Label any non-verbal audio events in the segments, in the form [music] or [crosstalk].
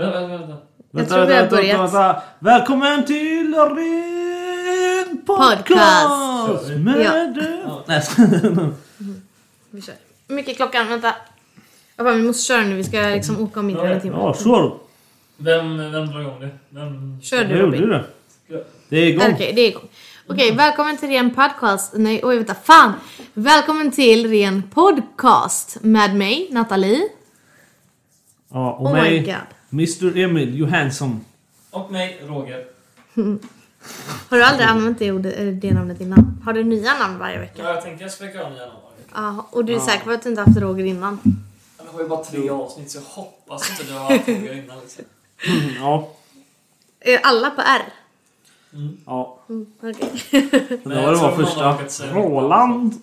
Vänta, vänta, vänta. Jag tror vi har börjat. Välkommen till Ren Podcast. Podcast! Med... Ja. Vi kör. Hur mycket är klockan? Vänta. Jag bara, vi måste köra nu. Vi ska liksom åka om mindre än en timme. Ja, då. Vem, vem drar igång det? Vem... Kör du Robin. det. Det är igång. Okej, det är igång. Okej, välkommen till Ren Podcast. Nej, oj vänta. Fan! Välkommen till Ren Podcast med mig, Nathalie. Ja, och Oh my mig, god. Mr Emil Johansson. Och mig, Roger. Har du aldrig använt det, ordet, eller det namnet innan? Har du nya namn varje vecka? Ja, jag tänker jag ska ha nya namn. Ja, och du är säker på att du inte haft Roger innan? Jag har ju bara tre avsnitt så jag hoppas inte du har [laughs] haft Roger innan liksom. Mm, Ja. Är alla på R? ja. Mm, Okej. [laughs] Det Nej, var det jag var tror första. någon har råkat säga- Roland.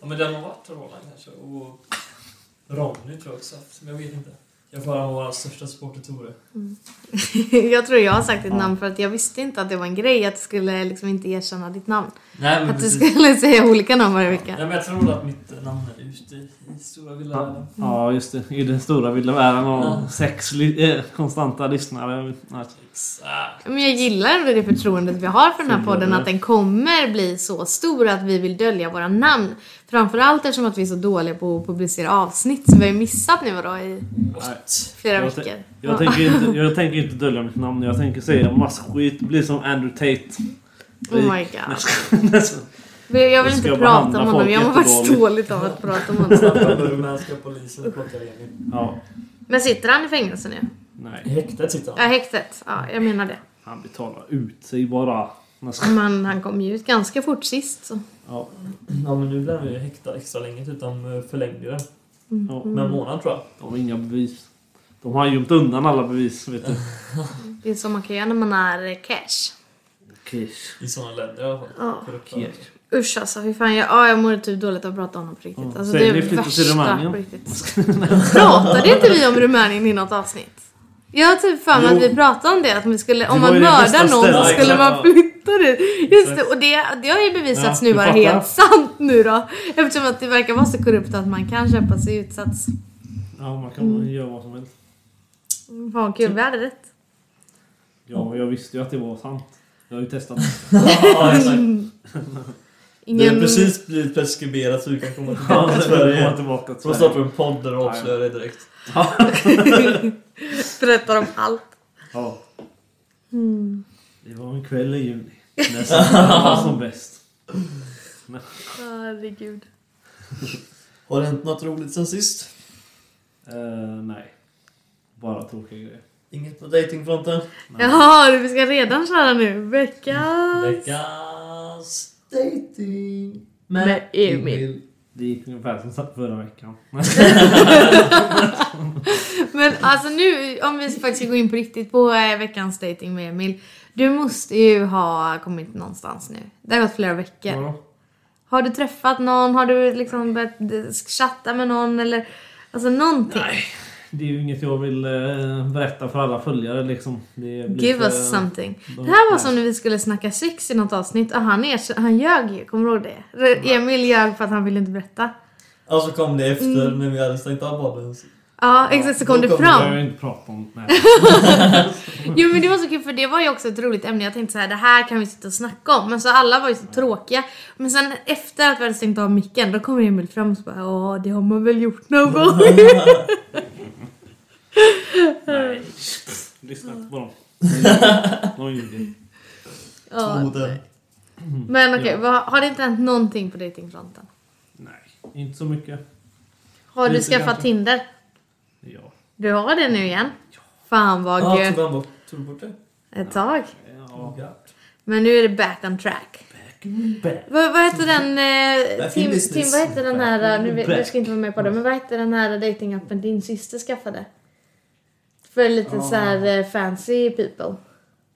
Ja men den har varit Roland kanske. Och Ronny tror jag också haft. Men jag vet inte. Jag får höra våra största supporter Tore. [laughs] jag tror jag har sagt ditt namn för att jag visste inte att det var en grej att du skulle liksom inte erkänna ditt namn. Nej men Att du skulle [laughs] säga olika namn varje vecka. men jag tror att mitt namn är ute i, stora vilda världen. Ja, just det. I den stora vilda världen och Ja. sex li- eh, konstanta lyssnare. Exakt. Men jag gillar det förtroendet vi har för den här podden, att den kommer bli så stor att vi vill dölja våra namn. Framförallt eftersom att vi är så dåliga på att publicera avsnitt, så vi har ju missat nu då i flera veckor. Jag tänker, inte, jag tänker inte dölja mitt namn. Jag tänker säga massa skit. Bli som Andrew Tate. Oh my god. Nästan. [laughs] Jag vill ska inte prata om honom, jag mår faktiskt dåligt av att prata om honom. Polisen ja. Men sitter han i fängelse nu? I Nej. häktet sitter Ja, han. häktet. Ja, jag menar det. Han betalar ut sig bara. Men han kom ju ut ganska fort sist så. Ja. Ja men nu blir han ju häktad extra länge typ. De eh, förlängde ju den. Ja. Med en månad tror jag. De har inga bevis. De har gömt undan alla bevis, vet du. Det är så man kan göra när man är eh, cash. Kish. I sådana länder i alla fall. Ja. Korrupta. Kish. Usch alltså, hur fan jag, ja, jag mår typ dåligt av att prata om honom på riktigt. Ja. Alltså, det är värsta Rumänien. på riktigt. Pratade inte vi om Rumänien i något avsnitt? Jag har typ för mig att vi pratade om det, att vi skulle, om man det mördar någon så skulle man flytta dit. Just det, och det, det har ju bevisats Ja, nu vara helt sant nu då. Eftersom att det verkar vara så korrupt att man kan köpa sig utsats. Ja, man kan göra vad som helst. Fan vad kul, vi hade rätt. Ja, jag visste ju att det var sant. Jag har ju testat. [laughs] Ja, exakt. [laughs] Det Ingen... har precis blivit preskriberat så du kan komma [laughs] tillbaka till Sverige. tillbaka till Då Sverige. startar du en podd där du avslöjar det direkt. Berättar om allt. Ja. Mm. Det var en kväll i juni. När solen var som bäst. Herregud. Har det hänt något roligt sen sist? Eh, nej. Bara tråkiga grejer. Inget på datingfronten? Jaha, vi ska redan köra nu. Veckans... Veckans dating Med Emil. Det gick ungefär som sagt förra veckan. [laughs] Men alltså nu, om vi faktiskt ska gå in på riktigt på eh, veckans dating med Emil. Du måste ju ha kommit någonstans nu. Det har gått flera veckor. Ja. Har du träffat någon? Har du liksom börjat chatta med någon? Eller alltså någonting? Nej. Det är ju inget jag vill eh, berätta för alla följare liksom. Det blir Give för- us something. de- Det här var nej. som när vi skulle snacka sex i något avsnitt och han, er, han ljög ju, kommer du ihåg det? Re- Emil ljög för att han ville inte berätta. Och så kom det efter Mm. när vi hade stängt av podden. Ja, exakt så kom det Jag fram. vill inte prata om nej. [laughs] Jo men det var så kul för det var ju också ett roligt ämne. Jag tänkte så här, det här kan vi sitta och snacka om. Men så alla var ju så tråkiga. Men sen efter att vi hade stängt av micken då kommer Emil fram och så bara ja det har man väl gjort någon gång. [laughs] [laughs] nej. Lyssna inte på dem. [laughs] De ljuger. ja, nej. men okej, Ja. vad- har det inte hänt någonting på datingfronten? Nej, inte så mycket. Har du Lite skaffat kanske. Tinder? Ja. Du har det nu igen? Fan vad Ja, gött. tog han bort, tog du bort det? Ett tag. ja. Ja. Men nu är det back on track. Vad, vad heter den... Eh, Back in Tim, business. Tim, vad heter den här... eh, Nu vet, Back. jag ska inte vara med på det, men vad heter den här datingappen din syster skaffade? För lite Ja. så här eh, fancy people.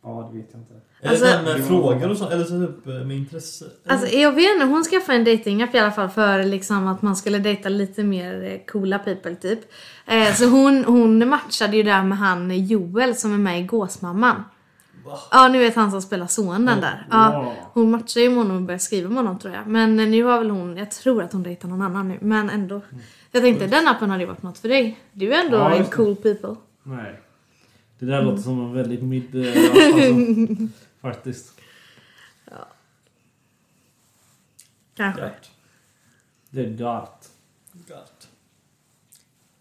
Ja, det vet jag inte. Alltså- den med frågor och sånt? Eller så typ eh, med intresse? Alltså jag vet inte, hon skaffade en datingapp i alla fall för liksom att man skulle dejta lite mer eh, coola people typ. Eh, så hon, hon matchade ju där med han Joel som är med i Gåsmamman. Va? Ja, nu vet han som spelar sonen där. Ja, Ja. hon matchade ju med honom och började skriva med honom tror jag. Men nu har väl hon, jag tror att hon dejtar någon annan nu, men ändå. Jag tänkte den appen hade ju varit något för dig. Du är ändå Ja, en cool people. Nej. Det där låter som en väldigt mid... eh, [laughs] alltså, faktiskt. Kanske. Gött. Det är gott. Gött.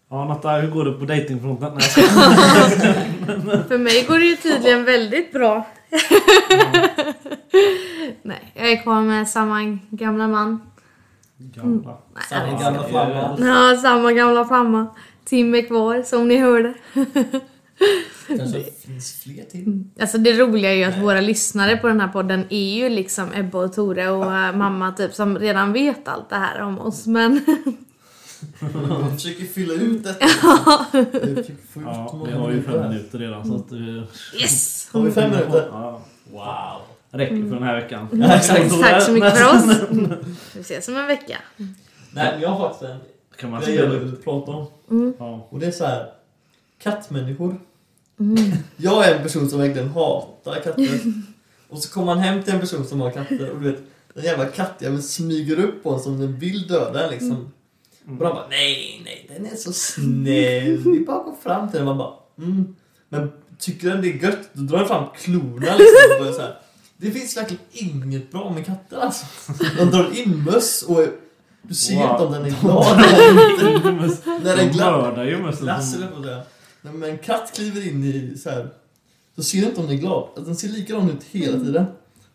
Ja, Natta, hur går det på datingfronten? Nej. [laughs] För mig går det ju tydligen väldigt bra. [laughs] Nej, jag är kvar med samma gamla man. Gamla. Samma gamla flamma. Ja, samma gamla flamma. Tim är kvar, som ni hörde. Kanske finns fler till. Alltså det roliga är ju att våra lyssnare på den här podden är ju liksom Ebba och Tore och äh, mamma typ som redan vet allt det här om oss men [laughs] Jag försöker fylla ut detta. Ja, många vi har ju fem minuter redan så att... eh, yes! Har vi fem minuter? Ja, Wow. räcker för den här veckan. Ja, exakt. Tack så mycket för oss. Vi ses om en vecka. Nej, jag har faktiskt en Kan man grej jag spela vill ut? prata om. Ja. Och det är så här. Kattmänniskor. [laughs] Jag är en person som verkligen hatar katter. [laughs] Och så kommer man hem till en person som har katter och du vet, den jävla kattjäveln smyger upp på en som den vill döda liksom. Och de bara nej, nej, den är så snäll. Är bara att gå fram till den. Man bara mm. Men tycker den det är gött, då drar den fram klorna liksom. Och så här. Det finns verkligen inget bra med katter alltså. De drar in möss och du ser Wow. inte om den är [laughs] glad eller inte. [laughs] När den mördar ju mest. Lasse höll på att säga. När men en katt kliver in i så här. Så ser du inte om den är glad. Alltså, den ser likadan ut hela tiden.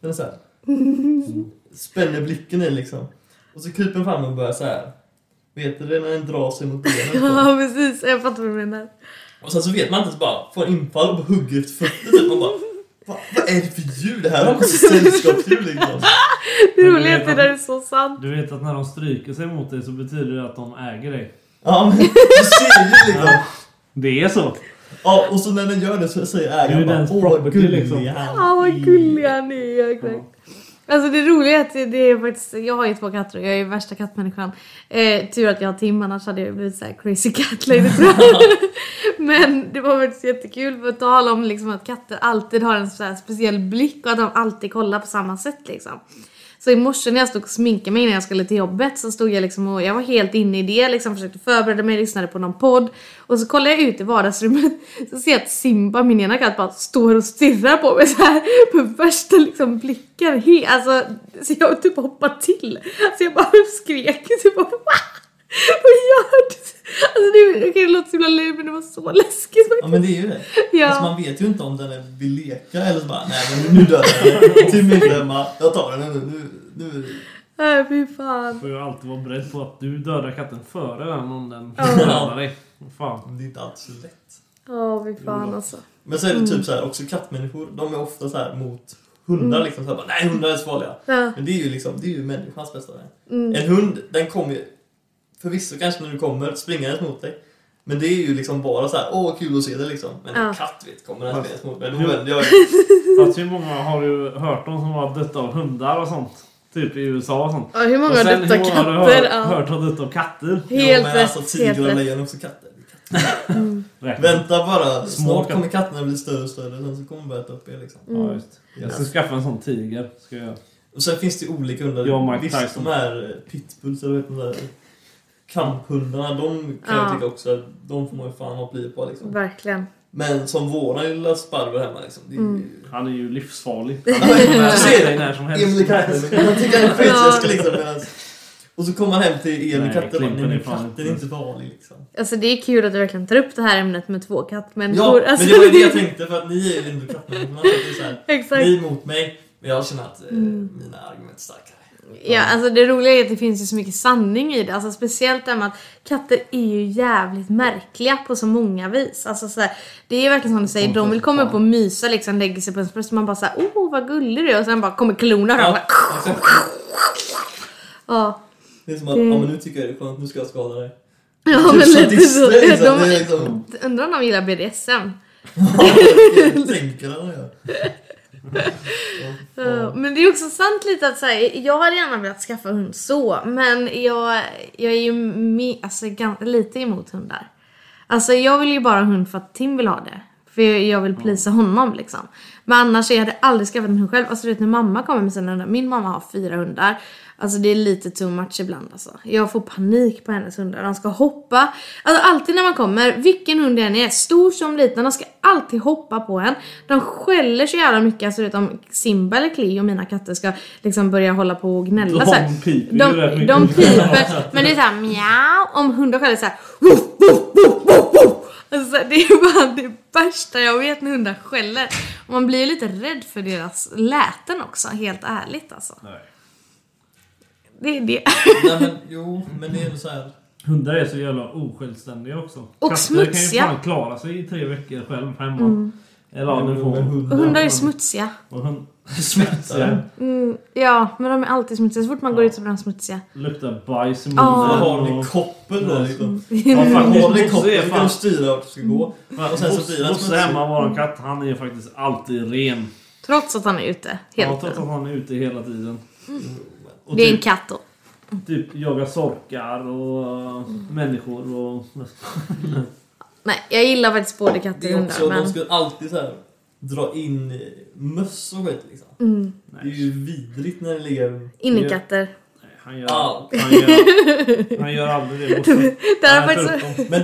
Den är så här. [laughs] Spänner blicken i liksom. Och så kryper den fram och börjar så här. Vet du det när den drar sig mot benen? Ja precis, jag fattar vad du menar. Och sen så vet man inte så bara. Får en infall och hugger efter fötter typ. Man bara. Vad, vad är det för djur? Det här något sällskapsdjur liksom. Det roliga är att det där är så sant. Du vet att när de stryker sig mot dig så betyder det att de äger dig. Ja men du ser ju liksom. Det är så. Ja och så när den gör det så säger är ägaren bara. Åh vad gullig liksom." han Ja vad är." gullig han är, exakt. Alltså det roliga är att det, är faktiskt, jag har ju två katter och jag är värsta kattmänniskan. Eh, tur att jag har Tim annars hade jag blivit såhär crazy cat lady tror jag. [laughs] Men det var faktiskt jättekul för att tala om liksom att katter alltid har en så speciell blick och att de alltid kollar på samma sätt liksom. Så i morse när jag stod och sminkade mig innan jag skulle till jobbet så stod jag liksom och jag var helt inne i det liksom försökte förbereda mig, lyssnade på någon podd och så kollar jag ut i vardagsrummet så ser jag att Simba, min ena katt, bara står och stirrar på mig så här med värsta liksom blicken. He- alltså, så jag typ hoppar till. Så jag bara skrek typ bara "Va? [laughs] Vad gör du? Alltså det, okay, det låter så himla löjligt men det var så läskigt Ja men det är ju det. Ja. Alltså man vet ju inte om den är vill leka eller så bara nej men nu dör den. [laughs] Till min hemma. Jag tar den nu. nu, nu. Nej fy fan. Får ju alltid vara beredd på att du dödar katten före den om den Ja. dödar dig. Fan. Det är inte alltid så lätt. Ja fy fan alltså. Men så är det typ så här också kattmänniskor. De är ofta så här mot hundar liksom. Så här, bara, nej hundar är så farliga. Ja. Men det är ju liksom det är ju människans bästa vän. Mm. En hund den kommer ju förvisso kanske när du kommer springandes mot dig. Men det är ju liksom bara så här, åh kul att se det liksom. Men en Ja. katt vet, kommer den springandes mot mig, då vänder jag [laughs] Fast hur många har du hört om som har dött av hundar och sånt? Typ i USA och sånt. Ja, hur många och har dött av hur många har du katter? hört, Ja. hört har dött av katter? Helt men rätt. alltså helt tigrar och lejon är också katter. Räkna. Vänta bara, Små snart katter. kommer katterna bli större och större. Sen så kommer de börja äta upp er liksom. Ja, just. Jag ska skaffa en sån tiger. Ska jag. Och sen finns det ju olika hundar. Jag och Mike Visst, Tyson. de här pitbulls eller vad heter de där kamphundarna, de kan Ja. jag tycka också, att de får man ju fan ha pli på liksom. Verkligen. Men som våran lilla sparver hemma liksom. Det är ju... Mm. Han är ju livsfarlig. Ja, [laughs] Han ser dig när som helst. Emil i katten. Man tycker han är [laughs] skitläskig liksom. Och så kommer man hem till Emil katten och bara, katten är inte- farlig liksom. Alltså det är kul att du verkligen tar upp det här ämnet med två Ja, kattmänniskor. alltså, men det var ju det jag [laughs] tänkte för att ni är ju ändå Exakt. Ni är emot mig, men jag känner att eh, Mm. mina argument är starkare. Ja, alltså det roliga är att det finns ju så mycket sanning i det. Alltså speciellt det med att katter är ju jävligt märkliga på så många vis. Alltså så här, det är verkligen som du säger, de vill komma upp och mysa liksom, lägger sig på ens bröst och man bara såhär oh vad gullig du är och sen bara kommer klorna fram. Ja, Ja. ja. Det är som att, Det- ja men nu tycker jag det är skönt, nu ska jag skada dig. Ja Typ men lite så. liksom. De, liksom... undrar om de gillar BDSM. Jag tänker de gör. [laughs] [laughs] Ja, Men det är också sant lite att säga, jag hade gärna velat skaffa hund så, men jag, jag är ju me, alltså, lite emot hundar. Alltså jag vill ju bara ha hund för att Tim vill ha det. För jag vill plisa honom liksom. Men annars, jag hade aldrig skaffat en hund själv. Alltså du vet när mamma kommer med sina hundar. Min mamma har fyra hundar. Alltså det är lite too much ibland alltså. Jag får panik på hennes hundar. De ska hoppa. Alltså alltid när man kommer, vilken hund det än är, stor som liten, de ska alltid hoppa på en. De skäller så jävla mycket. Alltså vet om Simba eller Cleo, mina katter, ska liksom börja hålla på och gnälla De så här. piper ju de, rätt mycket. de piper, [laughs] men det är såhär mjau. Om hundar skäller såhär woof, woof, woof, woof, woof. Alltså, det är bara det värsta jag vet när hundar skäller. Och man blir ju lite rädd för deras läten också, helt ärligt alltså. Nej. Det är det. Nej men [laughs] jo, men det är så här. Hundar är så jävla osjälvständiga också. Och Katter smutsiga. kan ju fan klara sig i tre veckor själv hemma. Eller ja, Men nu får hundar- hundar är smutsiga. Och hund [laughs] Smutsiga. Mm, ja, men de är alltid smutsiga. Så fort man går ut så blir de smutsiga. luktar bajs i Ja. munnen. Vad har ni och- koppen där liksom? Ja, Har faktiskt. ni Bosse koppen är så kan fan... du styra vart du ska gå. Och sen så blir den Bosse smutsig. hemma, våran katt, han är faktiskt alltid ren. Trots att han är ute. Ja, Helt trots att han är ute hela tiden. Och Det är en typ, katt då. typ jagar sorkar och uh, människor och... Nej, jag gillar faktiskt både Det katter är och också, hundar. de Men... ska alltid så här dra in möss och skit liksom. Mm. Det är ju vidrigt när det ligger... Innekatter. Nej, han gör, han gör, [laughs] han gör aldrig det. [laughs] Bosse. Det här faktiskt... Men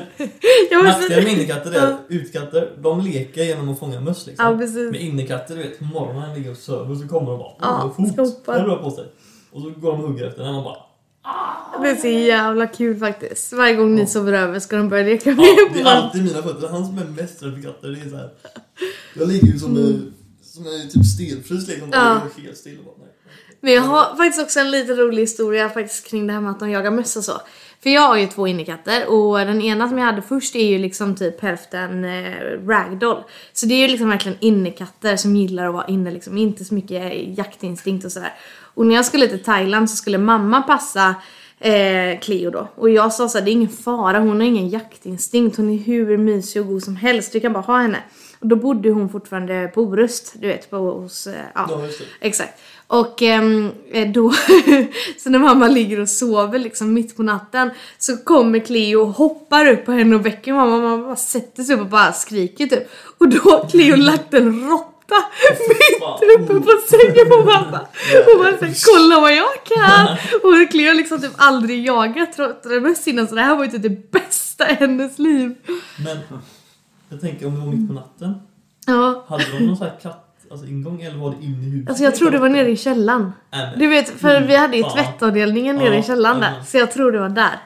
[laughs] nackdelen med innekatter är att utkatter, de leker genom att fånga möss liksom. Ja, precis. Med innekatter, du vet, på morgonen när de ligger och sover och så kommer de bara Ja, Åh, fot! på sig. Och så går de och hugger efter den och bara Det är så jävla kul faktiskt. Varje gång ni sover över ska de börja leka med Ja, det är alltid mina fötter. Han som är mest rädd för katter, det är så här. Jag ligger ju som, mm. som en typ stelfrys liksom. Ja. helt still. Men jag har faktiskt också en lite rolig historia faktiskt kring det här med att de jagar möss och så. För jag har ju två innekatter och den ena som jag hade först är ju liksom typ hälften eh, ragdoll. Så det är ju liksom verkligen innekatter som gillar att vara inne liksom, inte så mycket jaktinstinkt och sådär. Och när jag skulle till Thailand så skulle mamma passa eh, Cleo då. Och jag sa såhär, det är ingen fara, hon har ingen jaktinstinkt, hon är hur mysig och god som helst, vi kan bara ha henne. Och då bodde hon fortfarande på Orust, du vet, på, hos, eh, ja. Ja. Exakt. Och ehm, eh, då, [laughs] så när mamma ligger och sover liksom mitt på natten så kommer Cleo och hoppar upp på henne och väcker mamma. Mamma bara sätter sig upp och bara skriker typ. Och då har Cleo lagt en råtta mitt uppe på sängen på mamma. Och bara såhär, kolla vad jag kan! [laughs] Och Cleo har liksom typ aldrig jagat trots innan så det här var ju typ det bästa i hennes liv. Men jag tänker om det var mitt på natten. Ja. Hade de någon sån här katt, alltså ingång eller var det inne i huset? Alltså jag tror det var nere i källaren. Men- Du vet, för vi hade ju tvättavdelningen nere i källaren där. ja. Så jag tror det var där.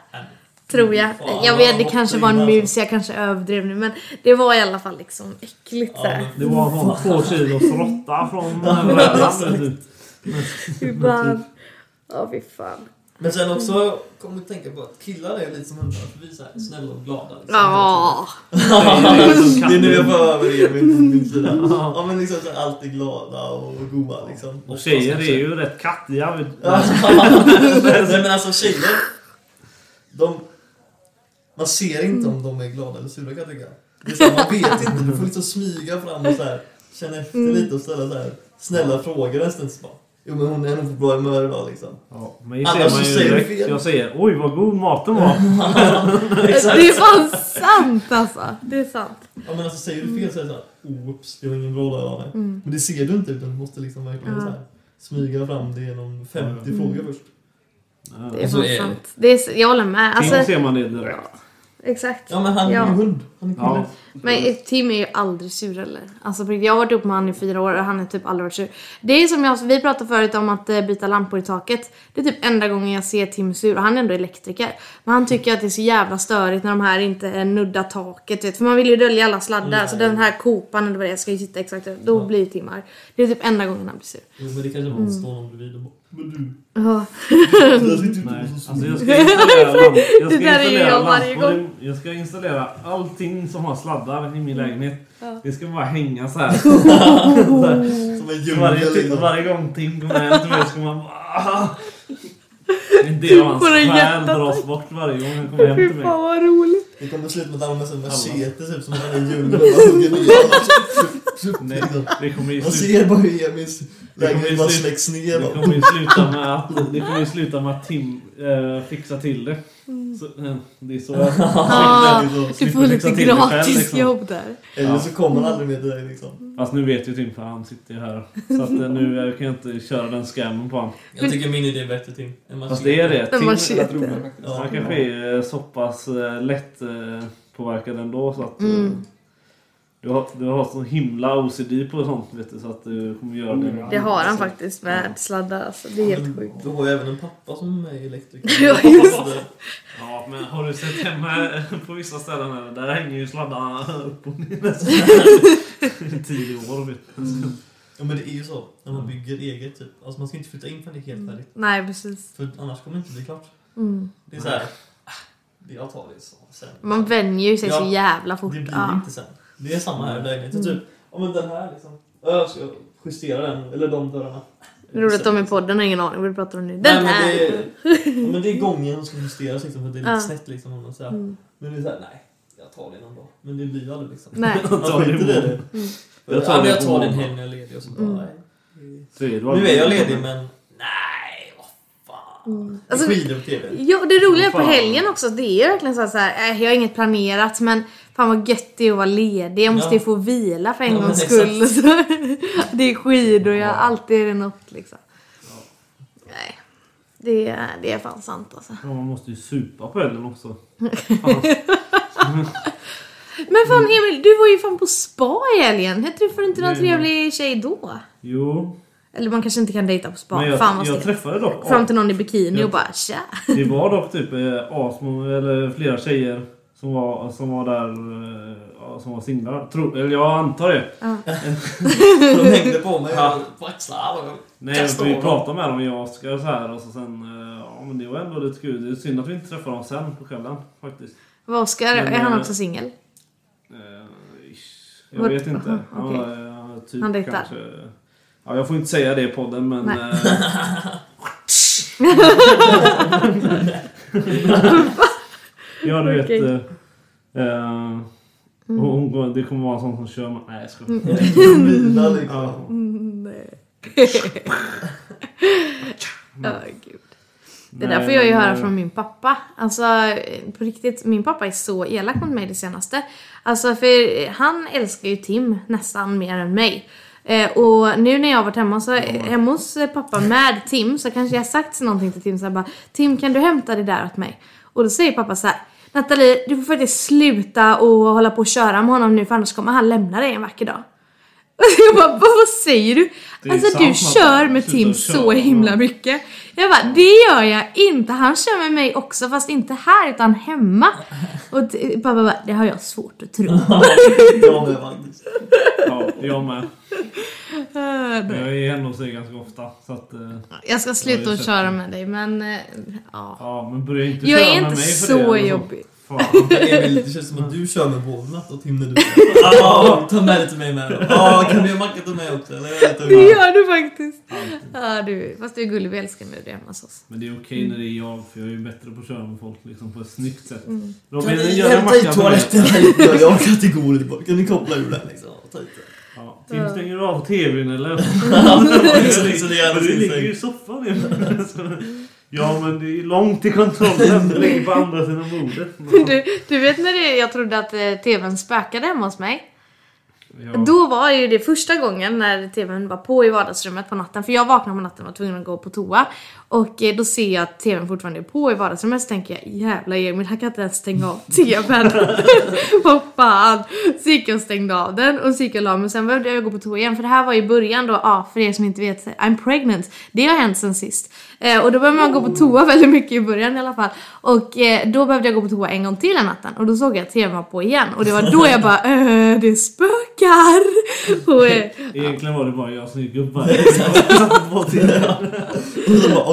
Tror jag. Fan, Jag vet, det kanske var en mus, jag kanske överdrev nu. Men det var i alla fall liksom äckligt Ja, där. men- Det var sån två kilos råtta från världen. [laughs] typ. Fy fan. Ja, fy fan. Men sen också jag att tänka på att killar är lite som hundar, för vi är så här snälla och glada. Liksom. Ja. det är nu jag får över er min, min sida. Ja men liksom så alltid glada och goa liksom. Och tjejer är ju rätt kattiga. du. [laughs] Nej men alltså tjejer, de... Man ser inte om de är glada eller sura kan jag tycka. Det är så här, man vet inte, du får liksom smyga fram och så här, känna efter lite och ställa så här snälla frågor nästan. Så bara, Jo men hon är nog på bra humör idag liksom. Ja, men Annars ser man så säger du fel. Jag säger oj vad god maten var. [laughs] Exakt. Det är fan [laughs] sant alltså. Det är sant. Ja men alltså säger du fel så är det såhär, oops, det var ingen bra dag idag. nej." Mm. Men det ser du inte utan du måste liksom verkligen Ja. så här, smyga fram det genom 50 Mm. frågor först. Det är Så fan är det. sant. Det är, jag håller med. Alltså, ser man det direkt. Exakt. Ja men han är Ja. ju hund. Han är Ja. kille. Men Tim är ju aldrig sur heller. Alltså jag har varit ihop med honom i fyra år och han har typ aldrig varit sur. Det är som jag, vi pratade förut om att eh, byta lampor i taket. Det är typ enda gången jag ser Tim sur och han är ändå elektriker. Men han tycker att det är så jävla störigt när de här inte nuddar taket. Vet, för man vill ju dölja alla sladdar. Nej. Så den här kopan eller vad det är ska ju sitta exakt där. Då Ja. blir Tim arg. Det är typ enda gången han blir sur. Jo men det kanske var mm. står någon bredvid och bara, men du. Ja. [laughs] Nej, alltså jag ska [laughs] installera jag ska är installera Jag ska installera allting som har sladdar i min lägenhet. Ja. Det ska bara hänga så här. [laughs] Som en Så djungel varje, liksom. varje gång Tim kommer hem till mig ska man bara... "Ah." En del av hans Får en själ hjärtat. dras bort varje gång han kommer hem till Fy mig. fan vad roligt. Det kommer sluta med att han sig en machete typ som han är i djungeln och bara hugger ner. Nej, det kommer ju Man sluta, ser bara hur Emils Det kommer lägenhet bara släcks ner. det va. kommer ju sluta med att, det kommer ju sluta med att Tim eh, fixar till det. Så, eh, det är så [laughs] Ja, liksom, du slipper får lite fixa till det själv, gratis liksom. jobb där. Eller så kommer han aldrig med till dig liksom. Fast nu vet ju Tim för han sitter ju här. Så att eh, nu kan jag inte köra den scammen på honom. Jag tycker min idé är bättre Tim. Fast det är det. Tim, lät roligare han kanske är eh, så pass lätt påverkad ändå så att Mm. Du, har, du har så himla OCD på sånt vet du så att du kommer göra det. Mm. Det har han faktiskt med sladdar. Alltså. Det är helt sjukt. Du har ju även en pappa som är elektriker. [laughs] Ja, just Ja men har du sett hemma på vissa ställen här, där hänger ju sladdarna upp och ner nästan [laughs] i tio år vet du. Ja men det är ju så. När man bygger eget typ. Alltså man ska inte flytta in förrän det är helt färdigt. Nej, precis. För annars kommer det inte bli klart. Mm. Det är så här. ah, Jag tar det så sen. Man vänjer ju sig så Ja, jävla fort. Det blir Ja. inte sen. Det är samma här i lägenheten. Mm. Typ, ja men den här liksom. Ja, Jag ska justera den, eller de dörrarna. Roligt att de i podden har ingen aning vad du pratar om nu. Den Nej, men här! det, är, [laughs] ja, men det är gången som ska justeras liksom, för det är lite Ja. snett liksom. Om man säger. Mm. Men det är såhär, nej. Jag tar det någon dag. Men det blir aldrig liksom. Nej. [laughs] Man tar det imorgon. Jag Jag tar, ja, men jag tar den måndag. helgen jag är ledig och så bara, Mm. nej. Så Nu är jag ledig men nej, vad fan. Mm. Det är Alltså, skidor på TV. Ja, det roliga på helgen också, det är verkligen så här, så här äh, jag har inget planerat men fan vad gött det är att vara ledig. Jag måste Ja. ju få vila för en Ja, gångs skull. [laughs] det är skidor, jag, Ja. alltid är det något liksom. Nej, det är, det är fan sant alltså. Ja, man måste ju supa på elden också. [laughs] Men fan Emil, du var ju fan på spa i helgen. Jag träffade inte någon trevlig tjej då? Jo, Eller man kanske inte kan dejta på spa. men jag, fan vad jag träffade dock Fram till någon i bikini Jag- och bara tja. Det var dock typ eh, asmånga, eller flera tjejer som var, som var där eh, ja, som var singlar. Tro, eller jag antar det. [laughs] De hängde på mig Ja. på axlarna. Nej, vi pratade med dem, jag och Oskar och så här och så sen... eh, Ja men det var ändå lite kul. Det är synd att vi inte träffade dem sen på kvällen faktiskt. Vad Oskar, är han eh, också singel? Jag vet inte. Han, okej. var, eh, typ Han dejtar? kanske... Ja, jag får inte säga det i podden men... Nej. [laughs] [laughs] ja du vet... Okej. eh, eh, och hon, går- det kommer vara en sån som kör. Nej jag skojar. Mina liksom. Mm, nej. Ja, [laughs] gud. Det är Nej, därför jag ju höra eh, från min pappa. Alltså på riktigt, min pappa är så elak mot mig det senaste. Alltså för han älskar ju Tim nästan mer än mig. Eh, och nu när jag har varit hemma, så, hemma hos pappa med Tim så kanske jag har sagt någonting till Tim så här bara Tim kan du hämta det där åt mig? Och då säger pappa så här Nathalie du får faktiskt sluta och hålla på och köra med honom nu för annars kommer han lämna dig en vacker dag. [laughs] Jag bara, vad, säger du? Alltså sant, du kör med Tim så himla mycket. Jag bara, det gör jag inte. Han kör med mig också fast inte här utan hemma. [laughs] Och pappa bara, det har jag svårt att tro. Jag med faktiskt. [laughs] Ja, jag med. Nej. Jag är hemma hos dig ganska ofta. Så att, eh, jag ska sluta är köra med dig men eh, ja. ja, men börja inte Jag köra är med inte mig för så det. alltså. jobbig. Fan. [laughs] Emil, det känns som att du kör med Natt och Tim när du Ja, ta med det till mig med då. Ja, kan du göra macka till mig också? Eller? Är lite Det gör du faktiskt. Alltid. Ja, du, fast du är gullig, vi älskar när du är hemma hos oss. Men det är okej när det är jag, för jag är ju bättre på att köra med folk liksom, på ett snyggt sätt. Mm. Robin, Kan ni hämta mig. toaletten? Jag har kategori bara. Kan ni koppla ur den liksom? Ta hit den. Ja, Tim, stänger du av tvn eller? [laughs] [laughs] Det- det du ligger ju i soffan. [laughs] Ja men det är långt till kontrollen. Du ligger på andra sidan bordet. Du, du vet när det, jag trodde att eh, tvn spökade hemma hos mig? Ja. Då var ju det första gången när tvn var på i vardagsrummet på natten. För jag vaknade på natten och var tvungen att gå på toa. Och eh, då ser jag att tvn fortfarande är på i vardagsrummet. Så tänker jag jävla Emil, han kan inte ens stänga av [laughs] tvn. [laughs] Vad fan. Så gick jag och stängde av den och så gick jag och la mig. Sen behövde jag gå på toa igen. För det här var i början då, ja för er som inte vet, I'm pregnant. Det har hänt sen sist. Eh, och då behöver man gå på toa [laughs] väldigt mycket i början i alla fall. Och eh, då behövde jag gå på toa en gång till den natten. Och då såg jag att tvn var på igen. Och det var då jag bara, äh, det spökar. Och, eh, Egentligen var det bara jag som gick upp varje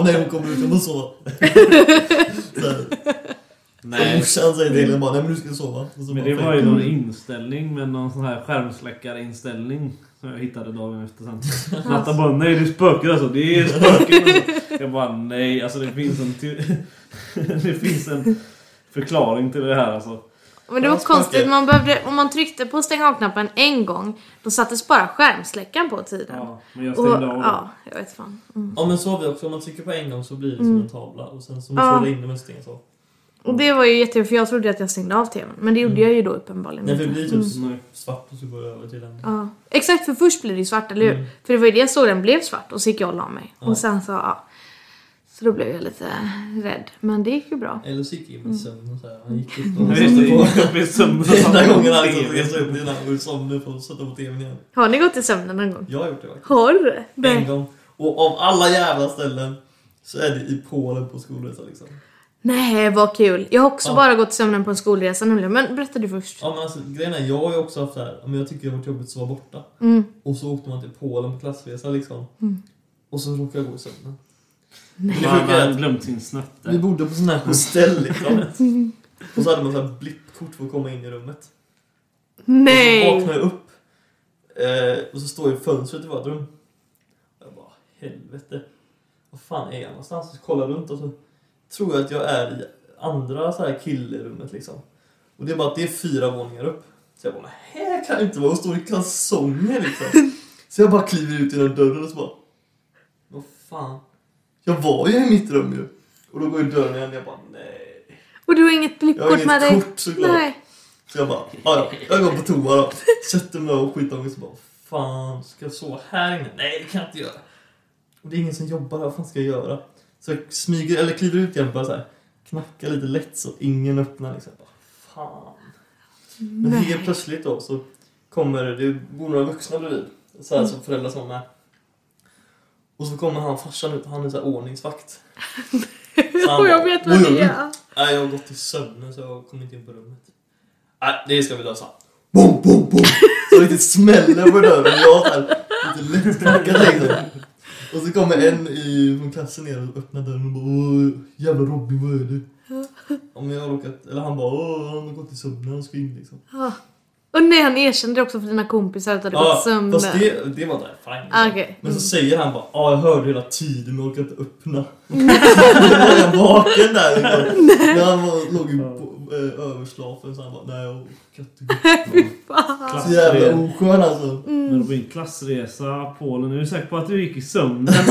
nej hon kommer ut, jag måste sova. [laughs] Så här. Nej. Morsan säger till henne bara, nej men du ska sova. Och så Men bara, det var ju någon inställning med någon sån här skärmsläckarinställning som jag hittade dagen efter sen. [laughs] Natta bara nej det är spöken alltså, det är spöken alltså. Jag bara nej, alltså det finns en te- [laughs] Det finns en förklaring till det här alltså. Men det var Ja, konstigt, man behövde, om man tryckte på stänga av-knappen en gång, då sattes bara skärmsläckaren på tiden. Ja, men jag och, stängde av den. ja, jag vet fan. Mm. Ja men så har vi också, om man trycker på en gång så blir det som Mm. en tavla. Och sen så måste Ja. man hålla inne med stänga så. Och det var ju jättejobbigt för jag trodde att jag stängde av tvn. Men det gjorde jag ju då uppenbarligen Nej, för det blir typ Nej. svart och så går det över till den. Ja. Exakt, för först blev det ju svart, eller hur? Mm. För det var ju det jag såg, den blev svart och så gick jag och la mig. Ja. Och sen så, ja. Så då blev jag lite rädd. Men det gick ju bra. Eller så gick. Jimmy i sömn och så här. Han gick [laughs] upp Jag och vet satte på. jag. Det är [laughs] enda gången han liksom upp innan han sömnen för att sätta på tvn igen. Har ni gått i sömnen någon gång? Jag har gjort det faktiskt. Har du? En Nej. gång. Och av alla jävla ställen så är det i Polen på skolresa liksom. Nej, vad kul. Jag har också Ja. bara gått i sömnen på en skolresa nämligen. Men berätta du först. Ja men alltså grejen är, jag har ju också haft så här, men jag tycker det har varit jobbigt att vara borta. Mm. Och så åkte man till Polen på klassresa liksom. Mm. Och så råkade jag gå i sömnen. Nej. Man att glömt sin vi snötte. bodde på sån här hostell liksom. Och så hade man så här blippkort för att komma in i rummet. Och så Nej! vaknar jag upp. Eh, och så står jag i fönstret i vårt rum. Jag bara, helvete. Vad fan är jag någonstans? Så kollar runt och så tror jag att jag är i andra så här killrummet liksom. Och det är bara att det är fyra våningar upp. Så jag bara, här kan jag inte vara och står i kalsonger liksom. [laughs] Så jag bara kliver ut genom dörren och så bara, vad fan. Jag var ju i mitt rum ju. Och då går ju dörren igen och jag bara, nej. Och du har inget Jag har blippkort med inget dig? kort såklart. Nej. Så jag bara, ja, ja, jag går på toa då. Sätter mig och skitångest och bara, fan, ska jag sova här inne? Nej, det kan jag inte göra. Och det är ingen som jobbar här, vad fan ska jag göra? Så jag smyger, eller kliver ut igen bara så här, knackar lite lätt så ingen öppnar liksom. Jag bara, fan. Men helt plötsligt då så kommer, det bor några vuxna bredvid. Så här som föräldrar som är med. Och så kommer han farsan ut, han är så här ordningsvakt. Så [laughs] han Och jag bara, vet vad "Vad det gör du?" är. Nej, jag har gått i sömnen så jag kom inte in på rummet. Nej, det ska vi lösa. Boom, boom, boom! Så riktigt smäller på dörren. Jag här lite lättknackat liksom. Och så kommer en i, från klassen ner och öppnar dörren och bara Åh, jävla Robin, vad är det? Men jag har råkat, eller han bara Åh, han har gått i sömnen, han ska in liksom. Och nej, han erkände det också för dina kompisar att du hade gått i sömnen. fast det, det var där, fine. Ah, okej. Men så säger han bara Ja, jag hörde hela tiden men orkar inte öppna. Då var jag vaken där. När han var, låg i på, eh, överslafen så han bara Nej, jag orkar inte. Så jävla oskön alltså. Men det blir klassresa Polen. Är du säker på att du gick i sömnen? [laughs]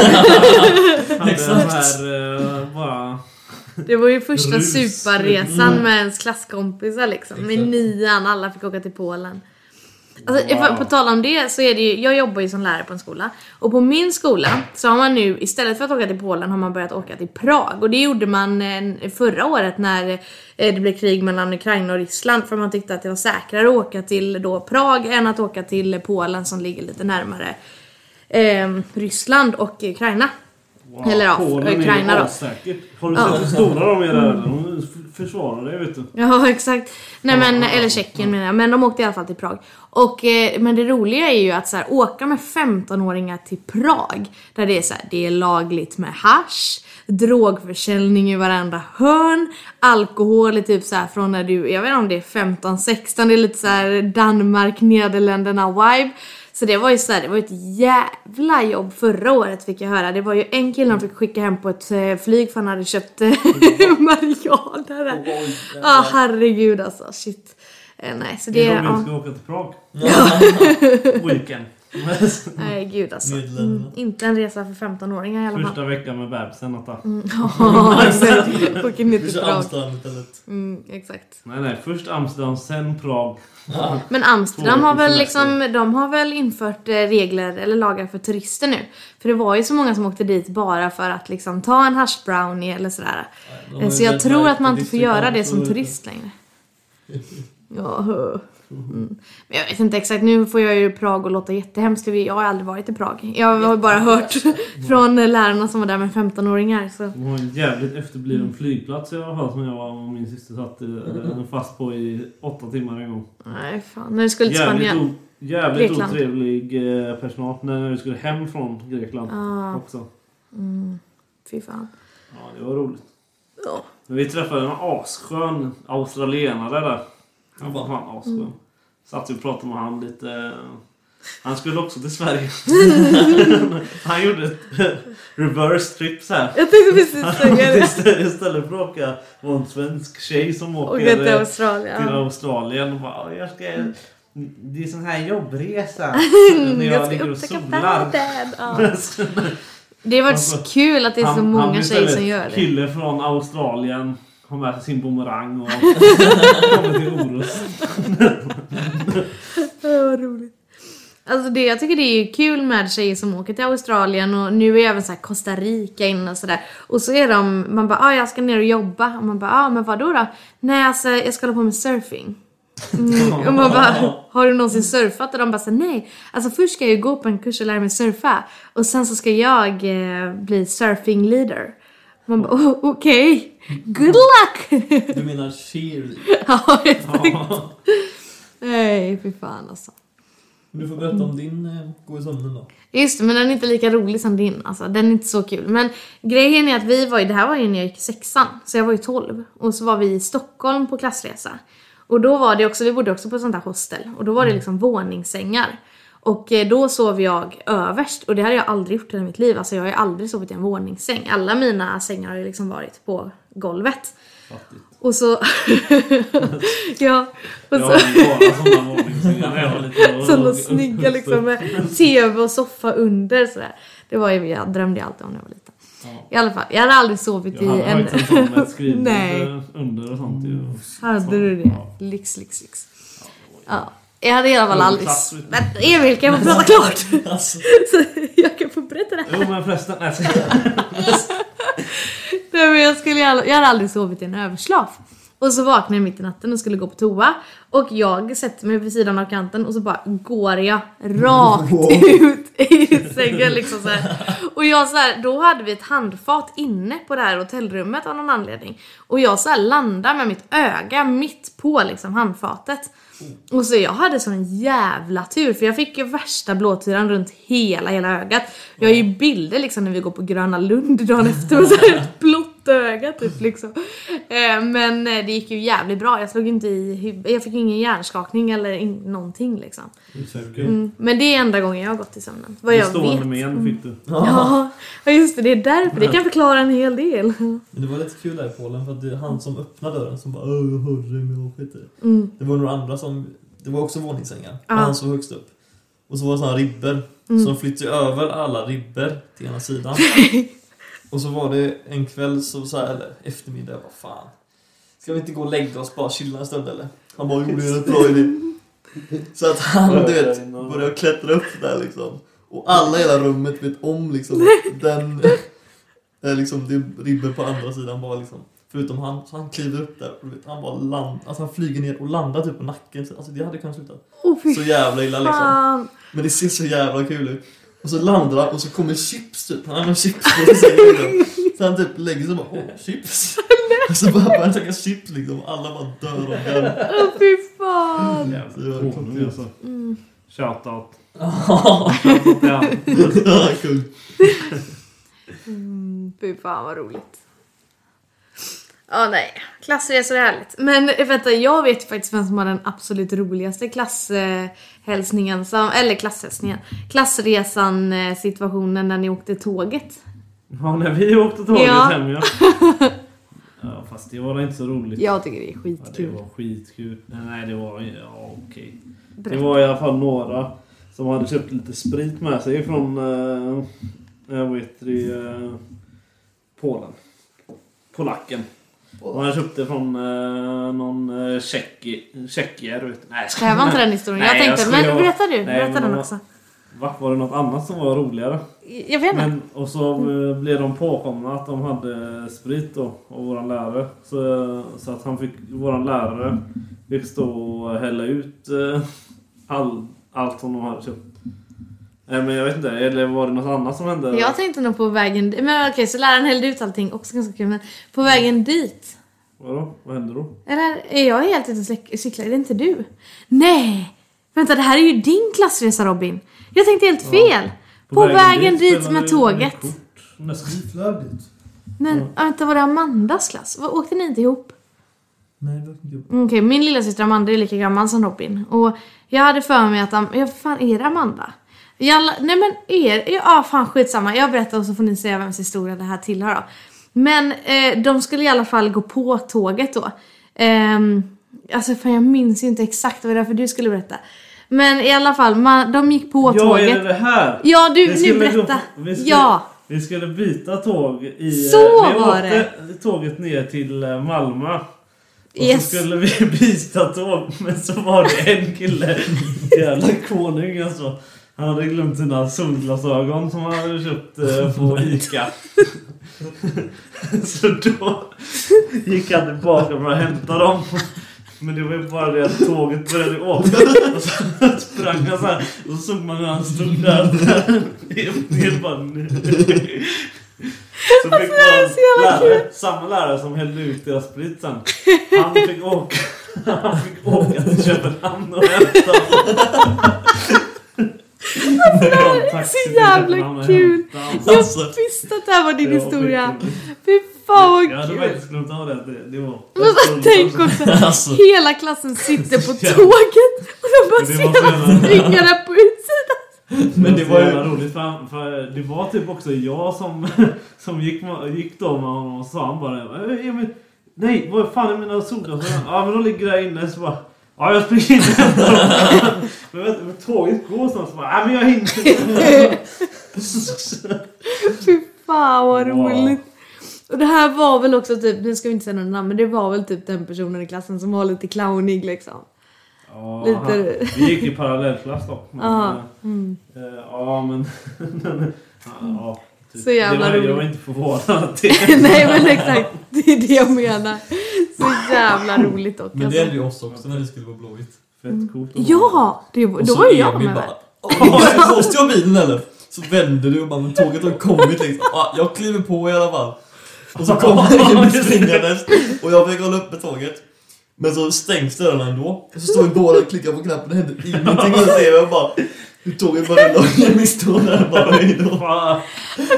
Hade den Exakt. här eh, bara... Det var ju första Rus. superresan Mm. med ens klasskompisar liksom. Med Exakt. nian, alla fick åka till Polen. Alltså, Wow. på, på tal om det så är det ju, jag jobbar ju som lärare på en skola. Och på min skola så har man nu, istället för att åka till Polen, har man börjat åka till Prag. Och det gjorde man eh, förra året när eh, det blev krig mellan Ukraina och Ryssland. För man tyckte att det var säkrare att åka till då Prag än att åka till Polen som ligger lite närmare eh, Ryssland och Ukraina. Wow, Eller ja, Ukraina då. Har du sett hur stora de är där? De försvarar dig vet du. Ja [laughs] exakt. Nej men, eller Tjeckien menar jag. Men de åkte i alla fall till Prag. Och, eh, men det roliga är ju att så här, åka med 15-åringar till Prag. Där det är så här, det är lagligt med hash. Drogförsäljning i varenda hörn. Alkohol är typ så här från när du, jag vet inte om det är 15-16. Det är lite så Danmark, Nederländerna vibe. Så det var ju så här, det var ett jävla jobb förra året fick jag höra. Det var ju en kille han fick skicka hem på ett eh, flyg för han hade köpt eh, [laughs] marijuana där. Oj, Ja, ah, herregud alltså. Shit. Eh, nej, så det Det är... de Ja. ska åka till Prag. Weekend. Nej, gud alltså. Mm, inte en resa för 15-åringar i alla fall. Första veckan med bebisen Natta. [laughs] Ja, exakt. Åker ner Vi till kör Prag. Amsterdam istället. Mm, exakt. Nej nej, först Amsterdam, sen Prag. Ja. Men Amsterdam har väl liksom, de har väl infört eh, regler eller lagar för turister nu. För det var ju så många som åkte dit bara för att liksom ta en hash brownie eller sådär. De Eh, Så jag tror att man inte får göra det som turist längre. Ja. Mm. Men jag vet inte exakt, nu får jag ju Prag och låta jättehemskt. Jag har aldrig varit i Prag. Jag har bara hört [laughs] från lärarna som var där med 15-åringar. Så. De har en jävligt efterbliven flygplats jag har hört som jag var och min syster satt eh, fast på i åtta timmar en gång. Nej fan, när du skulle till Jävligt, Spanien. o, jävligt Grekland. otrevlig eh, personal när vi skulle hem från Grekland Ah, också. mm, fy fan. Ja, det var roligt. Ja. Men vi träffade en asskön australienare där. Han var fan asskön. Mm. Satt och pratade med han lite. Han skulle också till Sverige. [laughs] han gjorde ett reverse trip så här. Jag tänkte precis säga det. Istället, istället för att åka vara en svensk tjej som åker det till eh, Australien. till. Australien och bara jag ska det är sån här jobbresa. [laughs] när Jag jag ligger och solar. världen. Ja. [laughs] Det var Alltså, kul att det är så Han- han många blir tjejer som gör det. Kille från Australien har med sig sin bumerang och [laughs] kommer till Orust. [laughs] Vad roligt. Alltså det, jag tycker det är kul med tjejer som åker till Australien och nu är även så här Costa Rica inne och sådär. Och så är de, man bara ah, jag ska ner och jobba och man bara ah, men vad då då? Nej alltså jag ska hålla på med surfing. Mm. Och man bara, har du någonsin surfat? Och de bara så, nej. Alltså först ska jag ju gå på en kurs och lära mig surfa. Och sen så ska jag eh, bli surfing leader. Man bara, oh, okej. Good luck! Du menar cheerleader? [laughs] ja, exakt. Ja. Nej, fy fan alltså. Du får berätta om din eh, Gå i sömnen då. Just men den är inte lika rolig som din. Alltså, den är inte så kul. Men grejen är att vi var ju, det här var ju när jag gick i sexan. Så jag var ju 12. Och så var vi i Stockholm på klassresa. Och då var det också, vi bodde också på ett sånt här hostel. Och då var det liksom våningssängar. Och eh, då sov jag överst. Och det hade jag aldrig gjort i hela mitt liv. Alltså jag har ju aldrig sovit i en våningssäng. Alla mina sängar har ju liksom varit på golvet. Fattigt. Och så... [laughs] ja. Och Jag så... sådana jag [laughs] snygga liksom med tv och soffa under sådär. Det var ju, jag drömde ju alltid om när jag var liten. Ja. I alla fall, jag hade aldrig sovit Jag i hade en... en sån med [laughs] skrivbord under och sånt ju. Hade du det? Ja. Lyx, lyx, lyx. Ja. Jag hade i alla fall aldrig... Men Emil, kan jag få prata klart? [laughs] Alltså, Så jag kan få berätta det här. Jo men förresten, nej, [laughs] Nej, men jag, skulle, jag hade aldrig sovit i en överslav. Och så vaknade jag mitt i natten och skulle gå på toa. Och jag sätter mig vid sidan av kanten och så bara går jag rakt Wow. ut i sängen liksom så här. Och jag så här, då hade vi ett handfat inne på det här hotellrummet av någon anledning. Och jag så här landar med mitt öga mitt på liksom handfatet. Och så jag hade sån jävla tur för jag fick ju värsta blåturan runt hela, hela ögat. Jag har ju bilder liksom när vi går på Gröna Lund dagen efter med så här ett blått öga typ liksom. Eh, Men eh, det gick ju jävligt bra. Jag slog inte i. Jag fick ingen hjärnskakning eller in- någonting liksom. Mm. Men det är enda gången jag har gått i sömnen. Vad jag Bestående vet. men fick du. [laughs] Ja, just det. Det är därför. Det kan förklara en hel del. men det var lite kul där i Polen för att det är han som öppnade dörren som bara Åh, jag det men jag skiter det." Mm. Det var några andra som, det var också våningssängar. Och han såg högst upp. Och så var det sådana ribbor. Mm. Så de flyttade över alla ribbor till ena sidan. [laughs] och så var det en kväll, så, så här, eller eftermiddag, vad fan. Ska vi inte gå och lägga oss bara chilla en stund eller? Han bara, jo det är en bra idé. Så att han, du vet, började klättra upp där liksom. Och alla i hela rummet vet om liksom att den, eh, liksom det ribbor på andra sidan bara liksom. Förutom han, så han kliver upp där och vet, han bara land, alltså han flyger ner och landar typ på nacken. Så, Alltså det hade kunnat sluta Oh, så jävla illa liksom. Men det ser så jävla kul ut. Och så landar han och så kommer chips typ. Han har chips på sig. Så han typ lägger sig och bara åh, chips. Och så bara börjar han käka chips liksom. Alla bara dör av garv. Åh fy fan. Jävla Ja, konung alltså. Mm. Shoutout. Shoutout till han. Ja, kul. Mm, fy fan vad roligt. Ja nej, klassresor är härligt. Men eh, vänta, jag vet ju faktiskt vem som har den absolut roligaste klasshälsningen, som, eller klasshälsningen, klassresan eh, situationen när ni åkte tåget. Ja, när vi åkte tåget Ja. hem ja. [laughs] Ja, fast det var inte så roligt. Jag tycker det är Ja, det skitkul. var skitkul. Nej, det var... Ja, okej. Det Berätta. var i alla fall några som hade köpt lite sprit med sig från... Uh, jag vet det, uh, Polen. Polacken. Och han köpte från uh, någon tjecki, tjeckier. vet. Nej, Det här var inte den historien. jag Nej, jag tänkte, skojar. men berätta du. Nej, Berätta men den vad- också. Va? Var det något annat som var roligare? Jag vet inte. Men, och så eh, blev de påkomna att de hade sprit då, av våran lärare. Så, så att han fick, våran lärare fick stå och hälla ut eh, all, allt som de hade köpt. Nej men jag vet inte, eller var det något annat som hände? Jag tänkte nog på vägen Men okej, så läraren hällde ut allting. Också ganska kul. Men på vägen dit. Vadå? Vad hände då? Eller är jag helt ute och cyklar? Är det inte du? Nej! Vänta, det här är ju din klassresa Robin. Jag tänkte helt fel. På, vägen, dit, spelade med tåget. Nästan. Dit. Men ja. vänta, var det Amandas klass? Åkte ni inte ihop? Nej, det var inte. Mm, Okej, min lilla syster Amanda är lika gammal som Robin. Och jag hade för mig att... Am- Ja, fan är det Amanda? Jalla, nej men er... Ja, fan skitsamma. Jag berättar och så får ni säga vems historia det här tillhör då. Men eh, de skulle i alla fall gå på tåget då. Ehm, alltså fan jag minns ju inte exakt, det var därför du skulle berätta. Men i alla fall, man, de gick på Ja, tåget. är det det här? Ja, du, nu skulle gå- berätta. vi skulle- Ja, Vi skulle byta tåg i... Så vi var åkte tåget ner till eh, Malmö. Och Yes. så skulle vi [laughs] byta tåg men så var det en kille, jävla konung alltså. Han hade glömt sina solglasögon som han hade köpt eh, på [laughs] Ica. [laughs] Så då gick han tillbaka för att hämta dem. Men det var ju bara det att tåget började åka. Och så sprang han så här. Och så såg man hur han stod där. Helt, bara... Så fick det här är så man jävla lärare, samma lärare som hällde ut deras sprit sen. Han fick åka, [laughs] han fick åka till Köpenhamn och hämta är så jävla kul. Jag visste att det här var din historia. Fy fan vad Jag hade kul. faktiskt glömt av det. Det, det var... Men tänk också, [laughs] Alltså. hela klassen sitter på [laughs] tåget och de bara det ser jävla- springa där på utsidan. Men det var ju roligt för, han- för det var typ också jag som, [laughs] som gick, gick då med honom och sa han bara "Eh, Nej, vad fan är mina solglasögon? Ja men de ligger där inne så bara Ja jag springer in och hämtar dem." Men men tåget går snart så bara men jag hinner [laughs] Fy fan vad roligt. Och det här var väl också typ, nu ska vi inte säga någon namn, men det var väl typ den personen i klassen som var lite clownig liksom. Ja, Lite- Vi gick i parallellklass dock. [laughs] Men, Ja. eh, Mm. eh, Ja men... [laughs] ja. Så jävla var, Jag roligt. var inte förvånad att det... [laughs] Nej men exakt, det är det jag menar. Så jävla roligt dock. Men det alltså. hände ju oss också när det skulle vara blåvitt. Fett coolt. att vara- Ja, det, då var ju jag med. bara, "Åh, Måste jag bilen eller? Så vänder du och bara, men tåget har kommit liksom. Ah, jag kliver på i alla fall. Och så kommer [laughs] Emil springandes och jag fick hålla uppe tåget. Men så stängs dörrarna ändå. Så står vi båda och klickar på knappen det händer ingenting. Och så ser jag bara hur tåget bara rullar och Emil står där bara hejdå. Fan.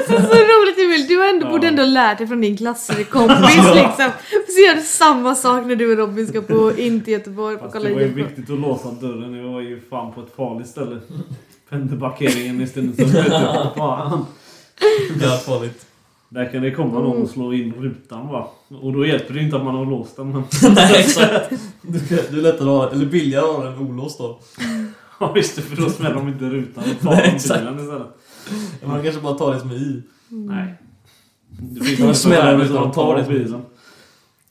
Så, roligt Emil, du har ändå, Ja. borde ändå lärt dig från din klasskompis liksom. Så gör du samma sak när du och Robin ska på, in till Göteborg och Fast kolla det var ju viktigt att låsa dörren. Jag var ju fan på ett farligt ställe. Pendelparkeringen i Stenungsund. du. Fan. Jävligt farligt. Där kan det komma någon och slå in rutan va. Och då hjälper det inte att man har låst den. Men... Nej [laughs] exakt. Du, du är lättare att ha, eller billigare att ha den olåst då. [laughs] Ja visst för då smäller de inte rutan och tar Nej, de bilen istället. Man kanske bara tar det som är i. Nej. Det finns inte smäller värde utan som att ta det som- bilen.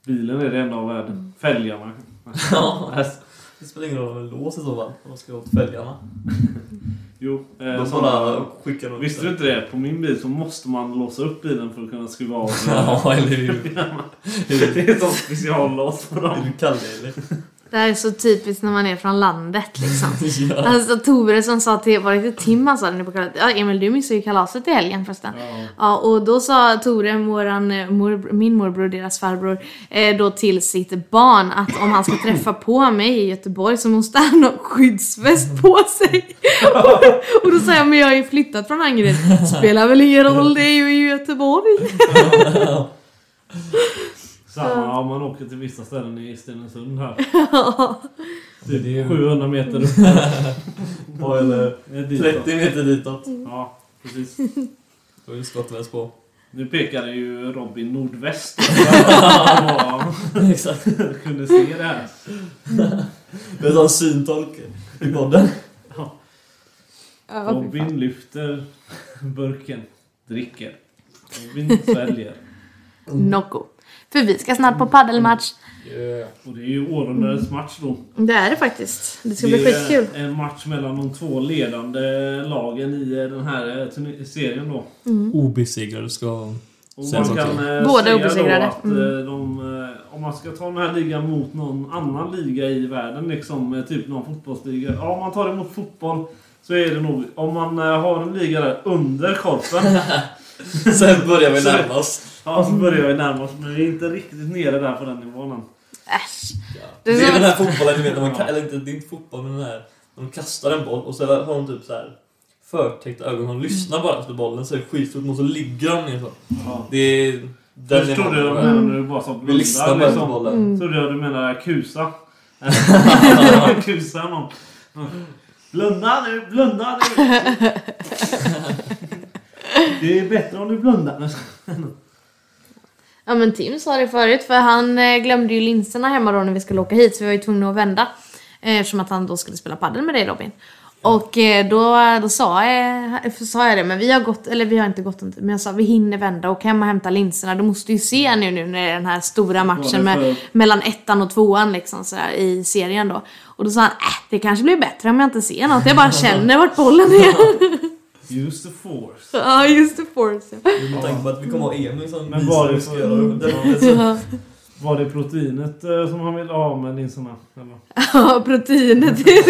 Bilen är det enda av värde. Fälgarna. [laughs] Ja. Det spelar ingen roll om det är lås i så fall. De ska åt fälgarna. [laughs] Jo. Eh, De såna- skickar dem Visste du inte det? På min bil så måste man låsa upp bilen för att kunna skruva av. Ja, eller hur? det är ett sånt speciallås på Är dem. du Kalle eller? Det här är så typiskt när man är från landet liksom. [laughs] Ja. Alltså Tore som sa till, var det inte Tim han sa det på kalaset? Ja Emil du missade ju kalaset i helgen förresten. Ja. Ja och då sa Tore, våran, eh, mor, min morbror deras farbror, eh, då till sitt barn att om han ska träffa på mig i Göteborg så måste han ha skyddsväst på sig. och, [laughs] och då sa jag, men jag har ju flyttat från Angered. Spelar väl ingen roll, det är ju i Göteborg. [laughs] Samma om man åker till vissa ställen i Stenungsund här. [laughs] Det är ju- 700 meter upp. [laughs] Ja, eller eh, ditåt. 30 meter ditåt. Ja, precis. [laughs] Då är det skottväst på. Nu pekade ju Robin nordväst. Ja, Exakt. Kunde se det här. Med sån syntolk i podden. Ja. Robin lyfter burken, dricker. Robin sväljer. Nocco. För vi ska snart på paddelmatch. Och det är ju århundradets match då. Det är det faktiskt. Det ska bli det är skitkul. en match mellan de två ledande lagen i den här eh, serien då. Obesegrade ska... Kan också. eh, Båda obesegrade. Att, Mm. eh, de, eh, om man ska ta den här ligan mot någon annan liga i världen, liksom eh, typ någon fotbollsliga. Ja, om man tar det mot fotboll så är det nog, om man eh, har en liga där under korpen, [laughs] Sen börjar vi närma oss. Ja så börjar vi närma oss. Men vi är inte riktigt nere där på den nivån än. Äsch. Det Det är är den här fotbollen, du vet, när man, eller inte, det är inte fotboll, men den här... När de kastar en boll och så har de typ så här förtäckta ögon. De lyssnar bara efter bollen så är det skitstort och så ligger de ner så. Ja. Det är... Den Förstår du nivån. vad jag menar när du bara sa Vi lyssnar bara blundar efter liksom? bollen. Mm. Trodde jag du menade kusa. kusa någon. Blunda nu, blunda nu! [laughs] Det är bättre om du blundar. Ja men Tim sa det förut för han eh, glömde ju linserna hemma då när vi skulle åka hit så vi var ju tvungna att vända. Eh, eftersom att han då skulle spela padel med dig Robin. Och eh, då, då sa, jag, sa jag det, men vi har gått, eller vi har inte gått men jag sa vi hinner vända och hem och hämta linserna. Du måste ju se nu, nu när det är den här stora matchen med, mellan ettan och tvåan liksom sådär, i serien då. Och då sa han, äh, det kanske blir bättre om jag inte ser något. Jag bara känner vart bollen är. [laughs] [laughs] Use the force. [laughs] Ja, just det, force. ja. Med tanke på att vi kommer ha Emil som Men var det så-. [laughs] Ja. Var det proteinet eh, som han ville ha med linserna? Eller? Ja, proteinet. Är Det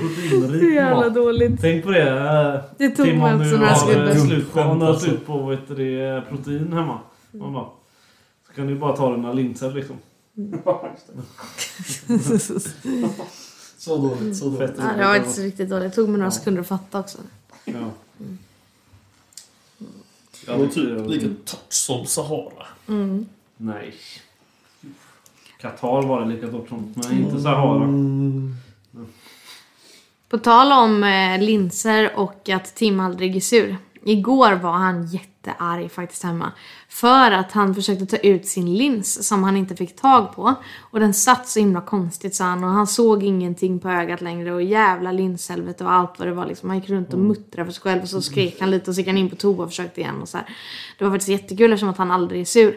proteinrik jävla dåligt. Tänk på det. eh, Det tog mig också några har sekunder. eh, om du har Alltså. slut på vet du, det, protein hemma. Man bara, så kan du bara ta dina linser liksom. [laughs] Så dåligt, så dåligt. Ja, det var inte så riktigt dåligt. Det tog mig några sekunder att fatta också. Ja. Det var typ lika torrt som Sahara. Mm. Nej. Qatar var det lika torrt som, men inte Sahara. Mm. På tal om eh, linser och att Tim aldrig är sur. Igår var han jättearg faktiskt hemma. För att han försökte ta ut sin lins som han inte fick tag på. Och den satt så himla konstigt sa han och han såg ingenting på ögat längre och jävla linshelvete och allt vad det var liksom. Han gick runt och muttrade för sig själv och så skrek han lite och så gick han in på toa och försökte igen och så här. Det var faktiskt jättekul eftersom att han aldrig är sur.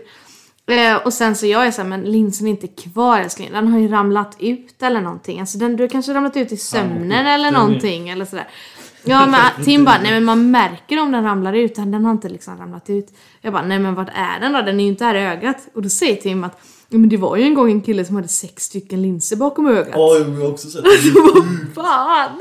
Eh, och sen så jag är så här, men linsen är inte kvar älskling. Den har ju ramlat ut eller någonting. Alltså den, du har kanske ramlat ut i sömnen eller någonting eller sådär. Ja men [laughs] Tim bara, nej men man märker om den ramlar ut. Den har inte liksom ramlat ut. Jag bara, nej men vart är den då? Den är ju inte här i ögat. Och då säger Tim att, men det var ju en gång en kille som hade sex stycken linser bakom ögat. Ja, jag har också sett [laughs] det. Fan!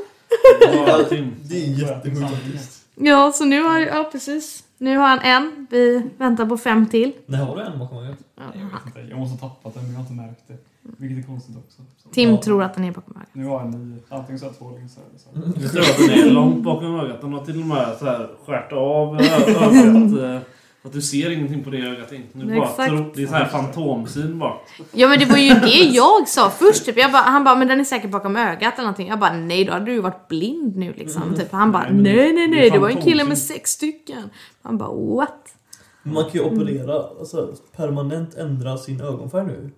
Ja, [laughs] Tim. Det är jättesjukt faktiskt. Ja så nu har, ja precis. Nu har han en, vi väntar på fem till. Nej, har du en bakom ögat? Jag vet inte, jag måste ha tappat den men jag har inte märkt det. Vilket är konstigt också. Så. Tim Ja. tror att den är bakom ögat. Nu har nio. Antingen så har jag två linser eller så. Jag tror att den är långt bakom ögat. Den har till och med så här skärt av ögat. [laughs] eh, att du ser ingenting på det ögat. inte. Nu bara Exakt. tro, det är så här fantomsyn bara. Ja men det var ju det jag sa först typ. Jag bara, han bara, men den är säkert bakom ögat eller någonting. Jag bara, nej då hade du ju varit blind nu liksom. Typ. Han bara, Nej, nej nej nej, det var en kille med sex stycken. Han bara, what? Man kan ju operera, alltså permanent ändra sin ögonfärg nu.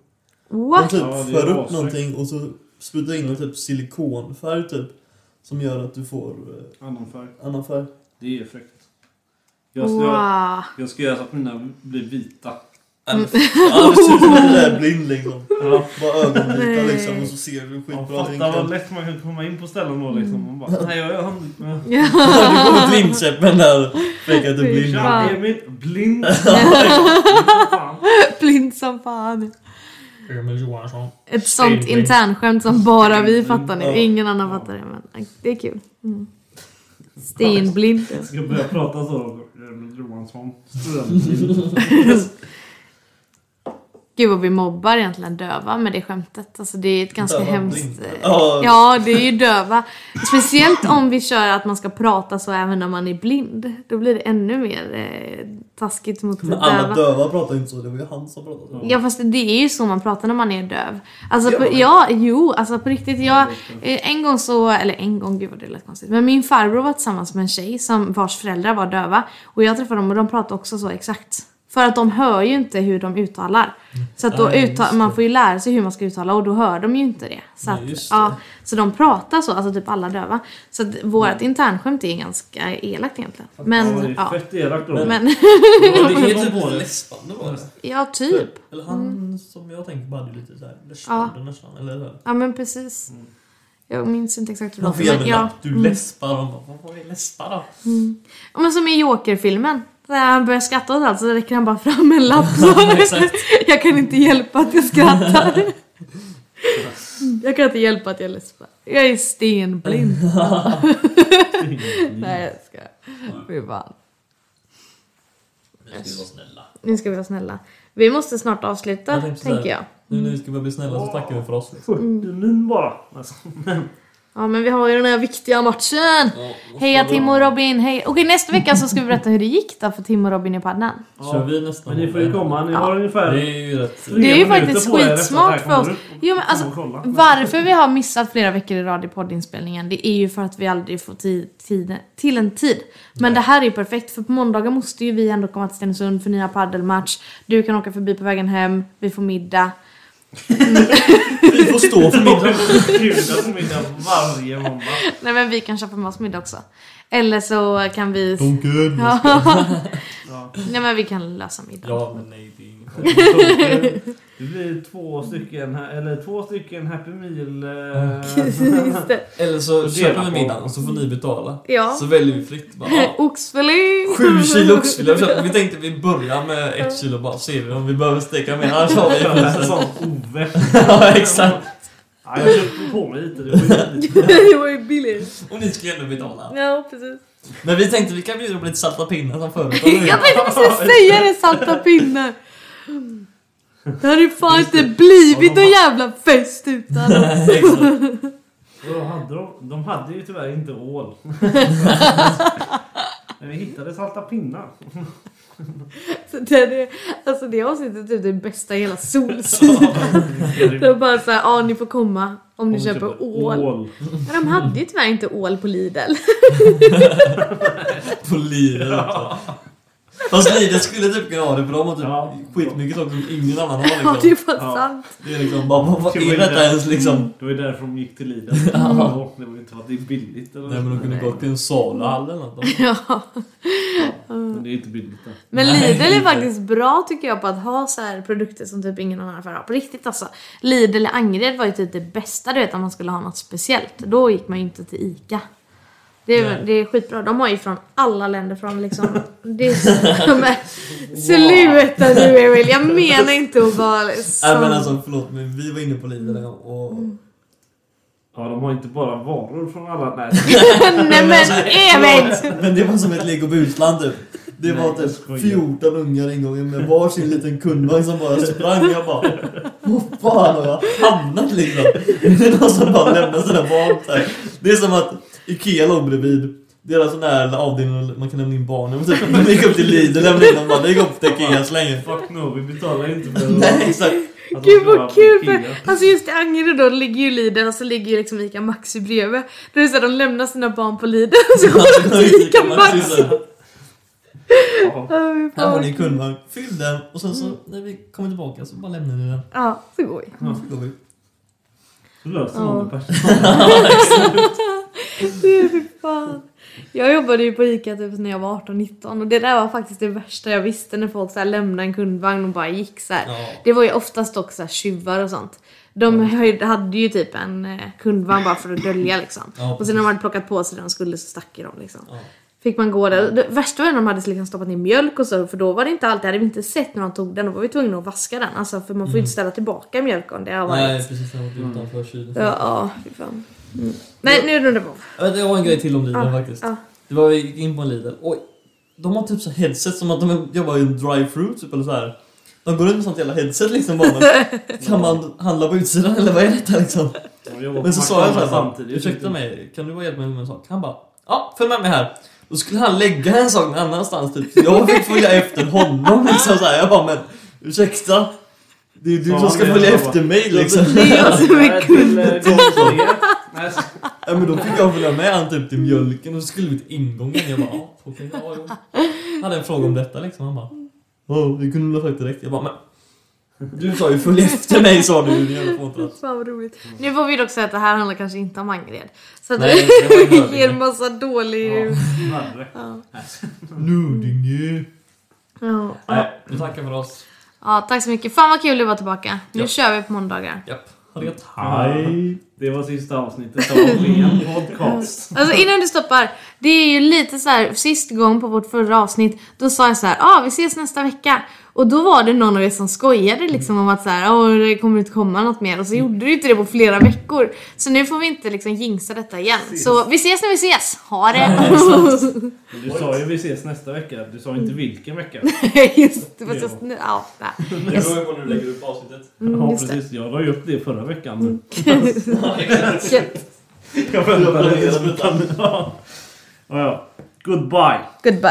What? typ Ja, för upp asfräckt. någonting och så sprutar in en typ silikonfärg typ. Som gör att du får eh, Annan färg. annan färg. Det är fräckt. Jag ska, Wow. jag ska göra så att mina blir vita. Ja, det ser ut som att du är blind liksom. Ja. Bara ögonvita liksom och så ser du skitbra fattar vad vinkel. lätt man kan komma in på ställen då liksom. Man bara, nej jag är han. Ja, [laughs] du kommer blindkäppen där. Fejkar att du är blind. Tja Emil, blind. [laughs] Fan. Blind som fan. Emil Johansson. Ett sånt internskämt som bara vi fattar nu. Ingen annan fattar det men det är kul. Mm. Stenblind. Jag ska börja prata så. Emil Johansson. [laughs] Gud vad vi mobbar egentligen döva med det skämtet. Alltså det är ett ganska Döva hemskt... eh, Ja. Det är ju döva. Speciellt om vi kör att man ska prata så även när man är blind. Då blir det ännu mer eh, taskigt mot Men alla döva. döva pratar ju inte så, det var ju han som pratade så. Ja fast det är ju så man pratar när man är döv. Alltså på, ja, jo, alltså på riktigt. Jag, eh, en gång så, eller en gång, gud vad det lät konstigt. Men min farbror var tillsammans med en tjej som vars föräldrar var döva. Och jag träffade dem och de pratade också så exakt. För att de hör ju inte hur de uttalar. Så att då Nej, just utta- det. man får ju lära sig hur man ska uttala och då hör de ju inte det. Så, Nej, att, just det. ja, så de pratar så, alltså typ alla döva. Så att vårt internskämt är ganska elakt egentligen. Ja, Men, det är ja. fett elakt då. Men- Men, Ja, det är typ lite läspande [laughs] var det. ja typ. Eller han som jag tänker på hade lite såhär läspande nästan. Eller hur? Ja men precis. Jag minns inte exakt hur det låter. ja. Du läspar. Och man bara, vad är läspar då? Ja, Men som i Joker-filmen. Där han börjar skratta åt allt så räcker han bara fram en lapp. [laughs] Jag kan inte hjälpa att jag skrattar. [laughs] Jag kan inte hjälpa att jag läspar. Jag är stenblind. [laughs] Nej jag ska. Fy fan. Nu ska vi vara snälla. Nu ska vi vara snälla. Vi måste snart avsluta, Jag tänker jag. Nu när vi ska börja bli snälla så tackar vi för oss. Liksom. 40 min bara. Ja men vi har ju den här viktiga matchen. Ja, Heja Tim och Robin, hej. Okej nästa vecka så ska vi berätta hur det gick då för Tim och Robin i paddan. Kör vi nästa Men ni får ju komma. Ni har ungefär Det är ju rätt. Det är ju faktiskt skitsmart för oss. Jo, men alltså. Varför vi har missat flera veckor i rad i poddinspelningen det är ju för att vi aldrig får tid, tid, till en tid. Men det här är ju perfekt för på måndagar måste ju vi ändå komma till Stenungsund för nya paddelmatch. Du kan åka förbi på vägen hem, vi får middag. Vi får stå för middag. Bjuda på middag varje måndag. Nej men vi kan köpa med oss middag också. Eller så kan vi... Donken. Ja. Ja. [laughs] Nej men vi kan lösa middag. Ja, men nej. Det är inget Det blir två stycken, eller två stycken Happy Meal. eh, Just det. [laughs] Eller så köper vi middagen och så får ni betala. Ja. Så väljer vi fritt. Bara, ja, [laughs] Oxfilé! Sju kilo oxfilé. Vi Vi tänkte vi börjar med ett kilo bara ser vi om vi behöver steka mer. Annars har vi priset. sån Ove. [laughs] Ja, exakt. Ja, jag köpte på mig lite. Det var ju lite. det var ju billigt. Och ni skulle ändå betala. Ja precis. Men vi tänkte vi kan bjuda på lite salta pinnar som förut. Jag tänkte precis säga det, salta pinnar. Det hade ju fan inte blivit någon jävla fest utan. Exakt. Och då hade de, de hade ju tyvärr inte ål. [laughs] Men vi hittade salta pinnar. Så det, är- alltså det avsnittet är typ det bästa i hela Solsidan. Var bara såhär, ja ni får komma om ni Om vi köper ål. ål. Men de hade ju tyvärr inte ål på Lidl. [laughs] På Lidl också. Fast Lidl skulle typ kunna ha det för de har typ Ja. skitmycket saker som ingen annan har Ja det är liksom. fan Ja. sant. Det är liksom bara, vad, är detta det. ens liksom? Det var ju därför de gick till Lidl. [laughs] Ja, Det var ju inte för att det är billigt. Eller? Nej men de kunde gått till en saluhall eller något. [laughs] Ja. Men det är inte billigt. Då. Men Nej, Lidl är inte. faktiskt bra tycker jag på att ha så här produkter som typ ingen annan affär har. På riktigt alltså. Lidl i Angered var ju typ det bästa du vet om man skulle ha något speciellt. Då gick man ju inte till ICA. Det är, Nej. det är skitbra. De har ju från alla länder från liksom... [laughs] Det är så, men, sluta nu Emil, jag menar inte att vara så... Nej men alltså förlåt men vi var inne på Lidl Mm. och... Ja, de har inte bara varor från alla... Nej, [laughs] Nej men Emil! Men det var som ett Lego Busland typ. Det Nej, var jag typ skojar. 14 ungar ingången med varsin liten kundvagn som bara sprang. Jag bara... Vad fan har jag hamnat liksom? Det är någon som bara lämnar sina barn här. Det är som att Ikea låg bredvid. Deras sån här avdelning där man kan lämna in barnen. Och typ, de gick upp till Lidl lämnade in dem bara. Det gick upp till Ikea så länge. fuck no, vi betalar inte för Nej exakt. de Gud vad kul! För, alltså just i Angered då ligger ju Lidl och så ligger ju liksom Ica Maxi bredvid. Då är det så att de lämnar sina barn på Lidl och [laughs] så går de till Ica Maxi. Ja. Ja, Här har ni en kundvagn. Fyll den och sen så när vi kommer tillbaka så bara lämnar ni den. Ja, så går vi. Så går vi. Då löser Ja. man det personal. [laughs] [laughs] Fy fan. Jag jobbade ju på Ica typ när jag var 18-19 och det där var faktiskt det värsta jag visste när folk så här lämnade en kundvagn och bara gick så. Ja. Det var ju oftast också så här tjuvar och sånt. De höjde, hade ju typ en eh, kundvagn bara för att dölja liksom. Ja, och sen när de hade plockat på sig det de skulle så stack de liksom. Ja. Fick man gå där. Det värsta var när de hade liksom stoppat ner mjölk och så för då var det inte alltid, hade vi inte sett när de tog den, då var vi tvungna att vaska den. Alltså för man får ju inte ställa tillbaka mjölk om det har varit. Nej precis, när jag var utanför kylen. Ja, ja, fy fan. Mm. Nej, nu rullar det på. Ja, Det var en grej till om Lidl Ja, faktiskt. ja. Det var vi gick in på en Lidl. Oj, de har typ så headset som att de jobbar i en drive-thru typ eller så här. De går runt med sånt jävla headset liksom bara. Men [laughs] kan man handla på utsidan eller vad är detta liksom? Men så sa jag McDonald's så här, samtidigt. ursäkta mig, kan du bara hjälpa mig med en sak? Han bara, ja följ med mig här. Då skulle han lägga en sak någon annanstans typ. Jag fick följa efter honom liksom så här. Jag bara, men ursäkta? Det är ju du som ska följa Jag efter mig liksom. Det är jag som är Nej, kund. Till, gång tre. Nej, så- [laughs] Ja men då fick jag följa med han typ till mjölken och så skulle vi till ingången. Jag bara, ja okej, ja jo. Jag hade en fråga om detta liksom. Han bara, oh, det kunde du ha sagt direkt. Jag bara, men. Du sa ju följ efter mig sa du din jävla fåntratt. Fan vad roligt. Nu får vi dock säga att det här handlar kanske inte om Angered. Så att Nej, det vi [laughs] ger det. en massa dålig... Ja, Ja. Ja. Nudinge. Ja. Nej, vi tackar för oss. ja, tack så mycket. Fan vad kul du var tillbaka. Nu Ja. kör vi på måndagar. Japp, ha det gött. Hej. Det var sista avsnittet av Len podcast. [laughs] Alltså innan du stoppar. Det är ju lite så här, sist gång på vårt förra avsnitt, då sa jag så här, ah, vi ses nästa vecka. Och då var det någon av er som skojade liksom om att så här, åh det kommer inte komma något mer. Och så gjorde du inte det på flera veckor. Så nu får vi inte liksom jinxa detta igen. Så vi ses när vi ses. Ha det! [laughs] Men Du sa ju vi ses nästa vecka. Du sa inte vilken vecka. [laughs] Just det, fast jag, ja. [laughs] Det beror ju på när du lägger upp avsnittet. Mm, Ja precis, jag la ju upp det förra veckan. Gött. Jag väntade. Ja. Ja, ja. Goodbye. Goodbye.